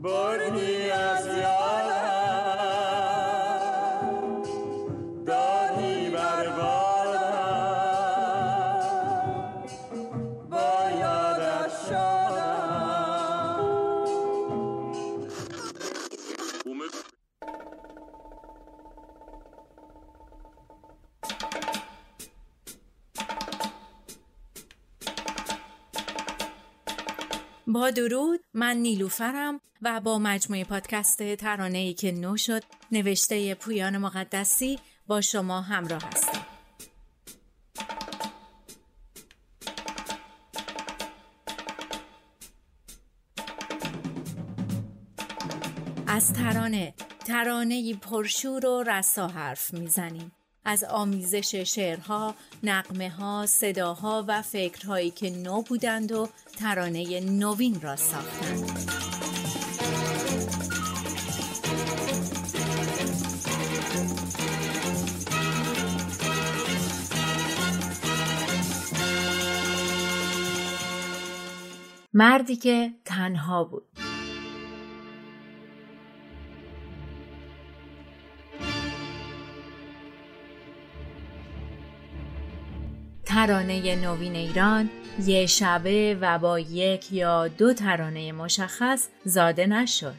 But he has. the با درود من نیلوفرم و با مجموعه پادکست ترانه ای که نو شد نوشته پویان مقدسی با شما همراه هستم. از ترانه ترانه پرشور و رسا حرف می‌زنیم. از آمیزش شعرها، نقمه ها، صداها و فکرهایی که نو بودند و ترانه نوین را ساختند. مردی که تنها بود ترانه نوین ایران یه شبه و با یک یا دو ترانه مشخص زاده نشد.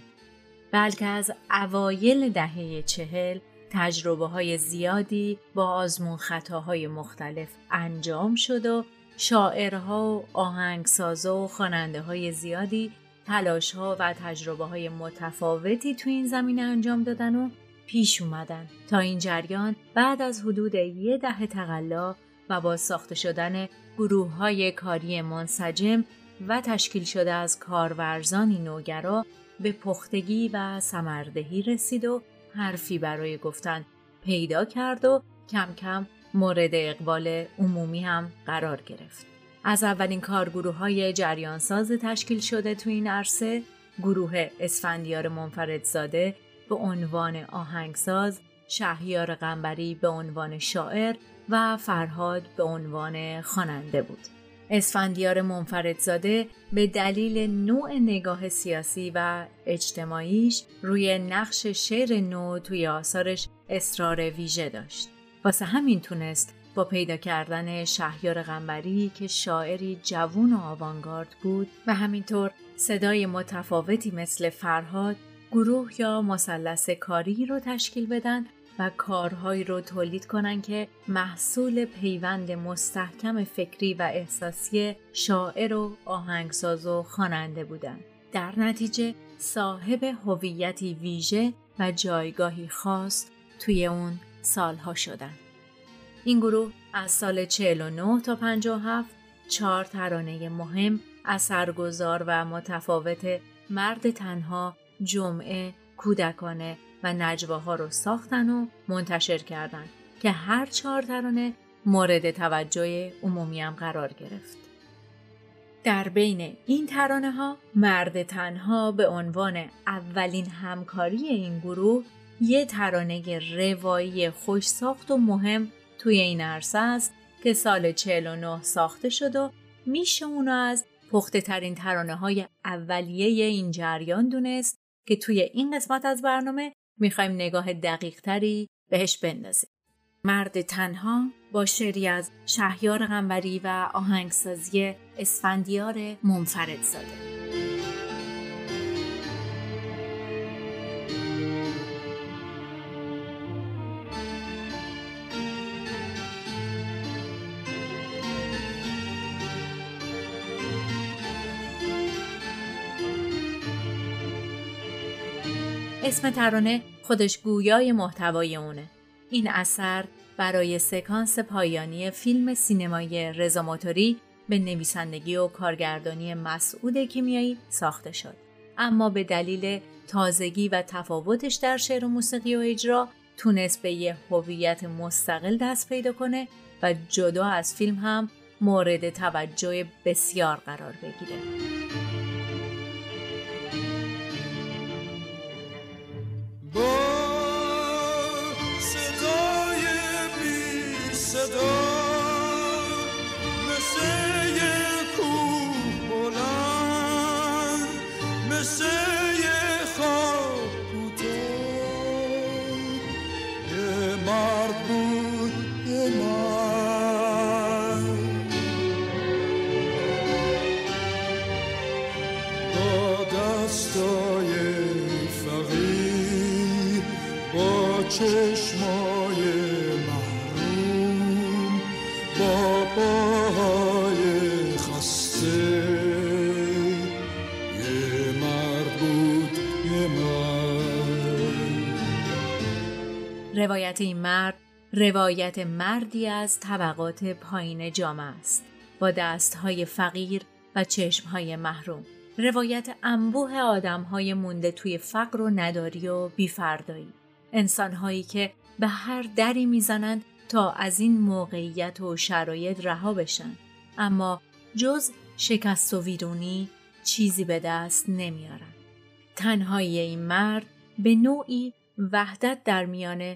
بلکه از اوایل دهه چهل تجربه های زیادی با آزمون خطاهای مختلف انجام شد و شاعرها و آهنگسازا و خواننده های زیادی تلاش ها و تجربه های متفاوتی تو این زمینه انجام دادن و پیش اومدن. تا این جریان بعد از حدود یه دهه تقلا و با ساخته شدن گروه های کاری منسجم و تشکیل شده از کارورزانی نوگرا به پختگی و سمردهی رسید و حرفی برای گفتن پیدا کرد و کم کم مورد اقبال عمومی هم قرار گرفت. از اولین کارگروه های جریانساز تشکیل شده تو این عرصه گروه اسفندیار منفردزاده به عنوان آهنگساز، شهیار قنبری به عنوان شاعر و فرهاد به عنوان خواننده بود. اسفندیار منفردزاده به دلیل نوع نگاه سیاسی و اجتماعیش روی نقش شعر نو توی آثارش اصرار ویژه داشت. واسه همین تونست با پیدا کردن شهیار غنبری که شاعری جوون و آوانگارد بود و همینطور صدای متفاوتی مثل فرهاد گروه یا مثلث کاری رو تشکیل بدن و کارهایی رو تولید کنن که محصول پیوند مستحکم فکری و احساسی شاعر و آهنگساز و خواننده بودن. در نتیجه صاحب هویتی ویژه و جایگاهی خاص توی اون سالها شدن. این گروه از سال 49 تا 57 چهار ترانه مهم اثرگذار و متفاوت مرد تنها جمعه کودکانه و نجواها رو ساختن و منتشر کردن که هر چهار ترانه مورد توجه عمومی هم قرار گرفت. در بین این ترانه ها مرد تنها به عنوان اولین همکاری این گروه یه ترانه روایی خوش ساخت و مهم توی این عرصه است که سال 49 ساخته شد و میشه اونو از پخته ترین ترانه های اولیه این جریان دونست که توی این قسمت از برنامه می‌خوایم نگاه دقیق تری بهش بندازیم. مرد تنها با شعری از شهیار غنبری و آهنگسازی اسفندیار منفرد زاده. اسم ترانه خودش گویای محتوای اونه. این اثر برای سکانس پایانی فیلم سینمایی رضا موتوری به نویسندگی و کارگردانی مسعود کیمیایی ساخته شد. اما به دلیل تازگی و تفاوتش در شعر و موسیقی و اجرا تونست به یه هویت مستقل دست پیدا کنه و جدا از فیلم هم مورد توجه بسیار قرار بگیره. قصه خواب بوده. یه مرد بود یه مرد. با دستای فقیر با چشمای محروم با با روایت این مرد روایت مردی از طبقات پایین جامعه است. با دستهای فقیر و چشمهای محروم. روایت انبوه آدمهای مونده توی فقر و نداری و بیفردایی. انسانهایی که به هر دری می‌زنند تا از این موقعیت و شرایط رها بشن. اما جز شکست و ویرونی چیزی به دست نمیارن. تنهایی این مرد به نوعی وحدت در میان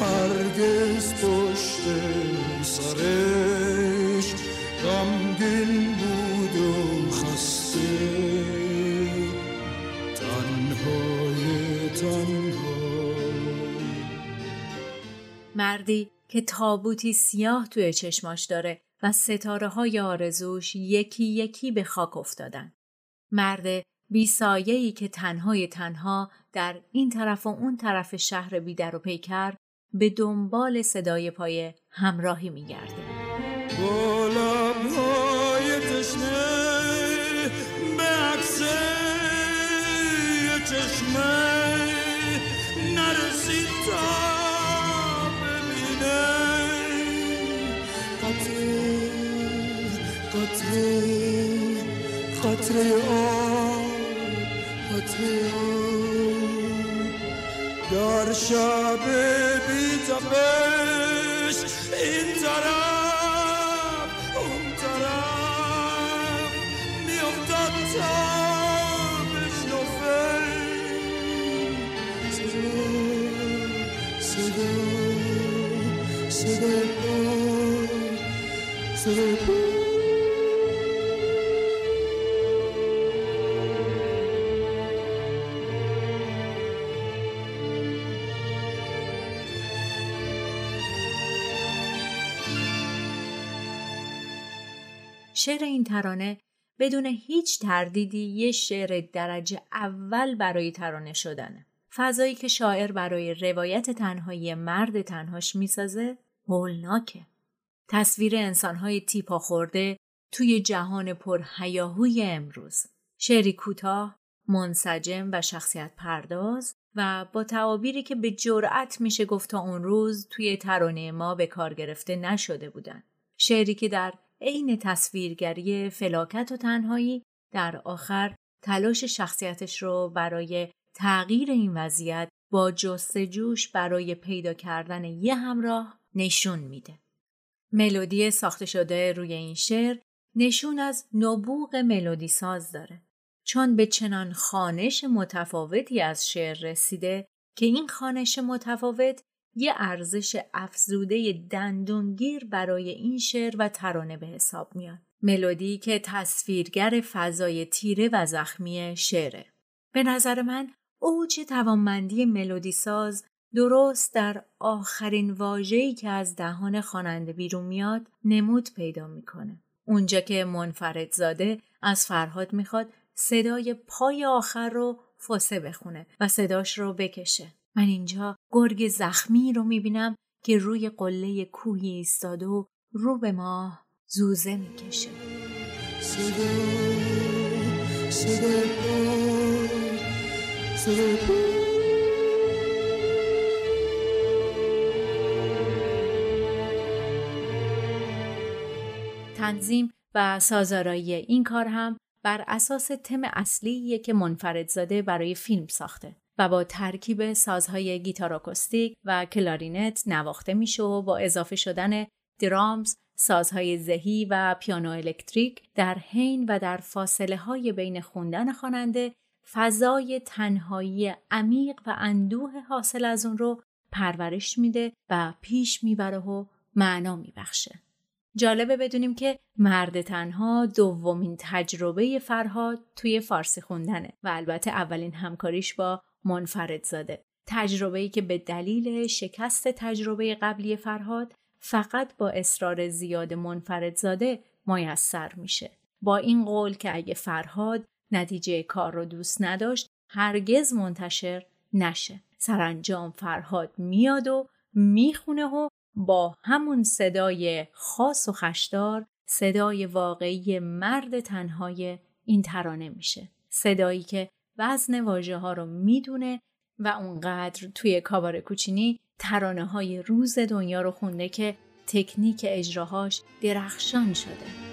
هرگز پشت سرش غمگین بود و خسته تنهای تنها مردی که تابوتی سیاه توی چشماش داره و ستاره های آرزوش یکی یکی به خاک افتادن. مرد بی سایه‌ای که تنهای تنها در این طرف و اون طرف شهر بیدر و پیکر به دنبال صدای پای همراهی میگرده. لبهای تشنه به عکس چشمه نرسید تا ببینه قطره قطره قطره آب قطره آب در شب 점을 شعر این ترانه بدون هیچ تردیدی یه شعر درجه اول برای ترانه شدنه. فضایی که شاعر برای روایت تنهایی مرد تنهاش می‌سازه هولناکه. تصویر انسانهای تیپا خورده توی جهان پر هیاهوی امروز. شعری کوتاه، منسجم و شخصیت پرداز و با تعابیری که به جرأت میشه گفت تا اون روز توی ترانه ما به کار گرفته نشده بودن. شعری که در عین تصویرگری فلاکت و تنهایی در آخر تلاش شخصیتش رو برای تغییر این وضعیت با جستجوش برای پیدا کردن یه همراه نشون میده. ملودی ساخته شده روی این شعر نشون از نبوغ ملودی ساز داره. چون به چنان خانش متفاوتی از شعر رسیده که این خانش متفاوت یه ارزش افزوده دندونگیر برای این شعر و ترانه به حساب میاد. ملودی که تصویرگر فضای تیره و زخمی شعره. به نظر من اوج توانمندی ملودی ساز درست در آخرین واژه‌ای که از دهان خواننده بیرون میاد نمود پیدا می‌کنه. اونجا که منفرد زاده از فرهاد می‌خواد صدای پای آخر رو فاسه بخونه و صداش رو بکشه. من اینجا گرگ زخمی رو می‌بینم که روی قله کوهی ایستاده و رو به ماه زوزه می‌کشه. تنظیم و سازارایی این کار هم بر اساس تم اصلیه که منفردزاده برای فیلم ساخته و با ترکیب سازهای گیتار آکوستیک و کلارینت نواخته میشه و با اضافه شدن درامز، سازهای زهی و پیانو الکتریک در حین و در فاصله های بین خوندن خواننده فضای تنهایی عمیق و اندوه حاصل از اون رو پرورش میده و پیش می‌بره و معنا میبخشه. جالبه بدونیم که مرد تنها دومین تجربه فرهاد توی فارسی خوندنه و البته اولین همکاریش با منفرد زاده. تجربه ای که به دلیل شکست تجربه قبلی فرهاد فقط با اصرار زیاد منفرد زاده میسر میشه. با این قول که اگه فرهاد نتیجه کار رو دوست نداشت هرگز منتشر نشه. سرانجام فرهاد میاد و می‌خونه و با همون صدای خاص و خشدار صدای واقعی مرد تنهای این ترانه میشه. صدایی که وزن واژه ها رو می‌دونه و اونقدر توی کابار کوچینی ترانه های روز دنیا رو خونده که تکنیک اجراهاش درخشان شده.